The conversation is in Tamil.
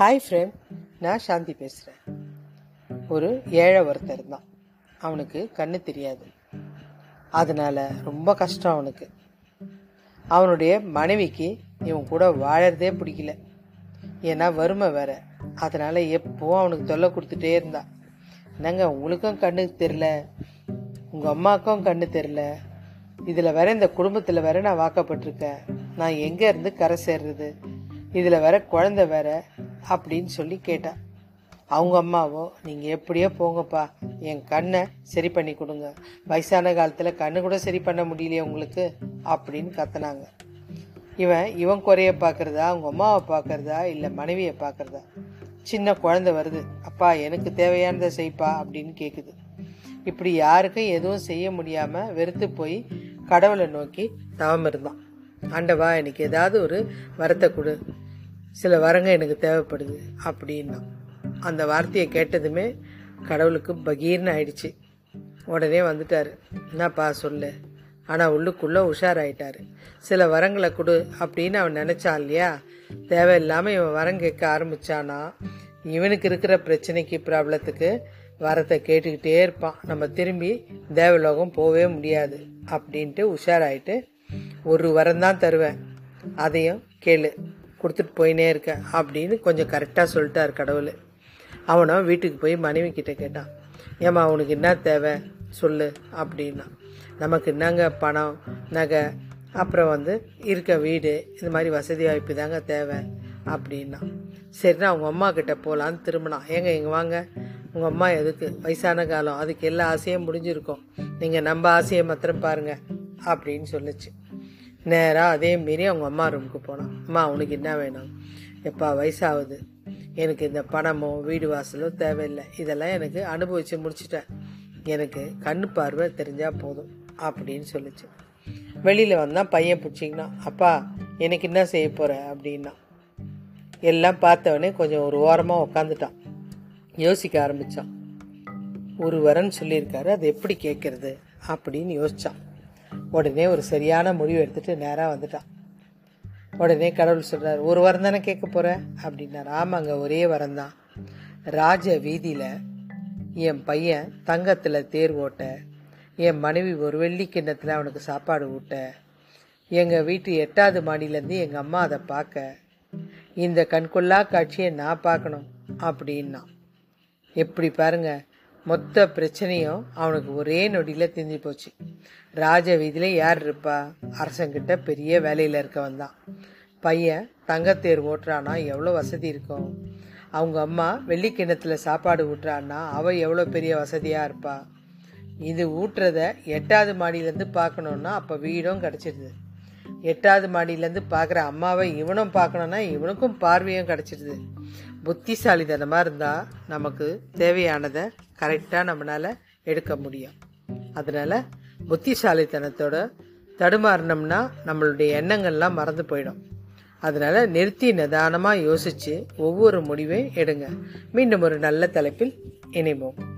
ஹாய் ஃப்ரெண்ட் நான் சாந்தி பேசுகிறேன் ஒரு ஏழை ஒருத்தர் இருந்தான். அவனுக்கு கண்ணு தெரியாது. அதனால் ரொம்ப கஷ்டம் அவனுக்கு. அவனுடைய மனைவிக்கு இவன் கூட வாழறதே பிடிக்கல. ஏன்னா வறுமை வேற. அதனால் எப்போவும் அவனுக்கு தொல்லை கொடுத்துட்டே இருந்தான். என்னங்க உங்களுக்கும் கண்ணுக்கு தெரில உங்கள் அம்மாவுக்கும் கண்ணு தெரில இதில் வேற இந்த குடும்பத்தில் வேற நான் வாக்கப்பட்டிருக்கேன். நான் எங்கே இருந்து கரை சேர்றது? இதில் வேற குழந்தை வேற. அப்படின்னு சொல்லி கேட்டா அவங்க அம்மாவோ நீங்கள் எப்படியோ போங்கப்பா. என் கண்ணை சரி பண்ணி கொடுங்க. வயசான காலத்தில் கண்ணு கூட சரி பண்ண முடியலையே உங்களுக்கு அப்படின்னு கத்துனாங்க. இவன் இவன் குறைய பார்க்குறதா அவங்க அம்மாவை பார்க்குறதா இல்லை மனைவியை பார்க்குறதா சின்ன குழந்தை வருது. அப்பா எனக்கு தேவையானதை செய்ப்பா அப்படின்னு கேட்குது இப்படி யாருக்கும் எதுவும் செய்ய முடியாமல் வெறுத்து போய் கடவுளை நோக்கி தவம் இருந்தான் ஆண்டவா எனக்கு ஏதாவது ஒரு வரத்தை கொடு. சில வரங்க எனக்கு தேவைப்படுது அப்படின்னா அந்த வார்த்தையை கேட்டதுமே கடவுளுக்கு பகீர்னு ஆயிடுச்சு. உடனே வந்துட்டாரு. என்னப்பா சொல்லு? ஆனால் உள்ளுக்குள்ளே உஷாராயிட்டாரு. சில வரங்களை கொடு அப்படின்னு அவன் நினச்சான் இல்லையா? தேவையில்லாமல் இவன் வரம் கேட்க ஆரம்பித்தானா இவனுக்கு இருக்கிற பிரச்சனைக்கு ப்ராப்ளத்துக்கு வரத்தை கேட்டுக்கிட்டே இருப்பான். நம்ம திரும்பி தேவலோகம் போகவே முடியாது அப்படின்ட்டு உஷாராயிட்டு ஒரு வரம் தான் தருவேன். அதையும் கேளு. கொடுத்துட்டு போயினே இருக்கேன் அப்படின்னு கொஞ்சம் கரெக்டாக சொல்லிட்டார் கடவுள். அவனும் வீட்டுக்கு போய் மனைவி கிட்ட கேட்டான். ஏம்மா அவனுக்கு என்ன தேவை? சொல்லு அப்படின்னா. நமக்கு என்னங்க பணம் நகை அப்புறம் வந்து இருக்க வீடு இது மாதிரி வசதி வாய்ப்பு தாங்க தேவை அப்படின்னா. சரிண்ணா அவங்க அம்மா கிட்ட போகலான்னு திரும்பினான். ஏங்க இங்கே வாங்க. உங்கள் அம்மா எதுக்கு? வயசான காலம். அதுக்கு எல்லா ஆசையும் முடிஞ்சிருக்கும். நீங்கள் நம்ம ஆசையை மாத்திரம் பாருங்க அப்படின்னு சொல்லுச்சு. நேராக அதே மீறி அவங்க அம்மா ரூமுக்கு போனான் அம்மா அவனுக்கு என்ன வேணும்? எப்பா வயசாகுது. எனக்கு இந்த பணமோ வீடு வாசலோ தேவையில்லை. இதெல்லாம் எனக்கு அனுபவித்து முடிச்சிட்டேன். எனக்கு கண் பார்வை தெரிஞ்சால் போதும் அப்படின்னு சொல்லிச்சு. வெளியில் வந்தால் பையன் பிடிச்சிங்கன்னா அப்பா எனக்கு என்ன செய்ய போகிற அப்படின்னா எல்லாம் பார்த்தவொடனே கொஞ்சம் ஒரு ஓரமாக உக்காந்துட்டான். யோசிக்க ஆரம்பித்தான் ஒரு வரன் சொல்லியிருக்காரு அது எப்படி கேட்கறது? அப்படின்னு யோசித்தான் உடனே ஒரு சரியான முடிவு எடுத்துட்டு நேராக வந்துட்டான். உடனே கடவுள் சொல்கிறார் ஒரு வரம் தானே கேட்க போகிற அப்படின்னார். ஆமாங்க ஒரே வரம் தான் ராஜ வீதியில் என் பையன் தங்கத்தில் தேர் ஓட்ட என் மனைவி ஒரு வெள்ளி கிண்ணத்தில் அவனுக்கு சாப்பாடு ஊட்ட எங்கள் வீட்டு எட்டாவது மாடியிலேருந்து எங்கள் அம்மா அதை பார்க்க இந்த கண்கொள்ளா காட்சியை நான் பார்க்கணும் அப்படின்னா எப்படி பாருங்கள் மொத்த பிரச்சனையும் அவனுக்கு ஒரே நொடியில் திஞ்சு போச்சு. ராஜ வீதியில் யார் இருப்பா? அரசங்கிட்ட பெரிய வேலையில் இருக்கவன் தான் பையன் தங்கத்தேர் ஓட்டுறான்னா எவ்வளோ வசதி இருக்கும்? அவங்க அம்மா வெள்ளிக்கிணத்துல சாப்பாடு ஊட்டுறான்னா அவள் எவ்வளோ பெரிய வசதியாக இருப்பா? இது ஊட்டுறத எட்டாவது மாடியிலேருந்து பார்க்கணுன்னா அப்போ வீடும் கிடச்சிடுது எட்டாவது மாடியிலேருந்து பார்க்குற அம்மாவை இவனும் பார்க்கணுன்னா இவனுக்கும் பார்வையும் கிடச்சிடுது புத்திசாலித்தனமாக இருந்தால் நமக்கு தேவையானதை கரெக்டாக நம்மளால் எடுக்க முடியும். அதனால் புத்திசாலித்தனத்தோட தடுமாறினோம்னா நம்மளுடைய எண்ணங்கள்லாம் மறந்து போயிடும். அதனால் நிறுத்தி நிதானமாக யோசித்து ஒவ்வொரு முடிவையும் எடுங்க. மீண்டும் ஒரு நல்ல தலைப்பில் இணைவோம்.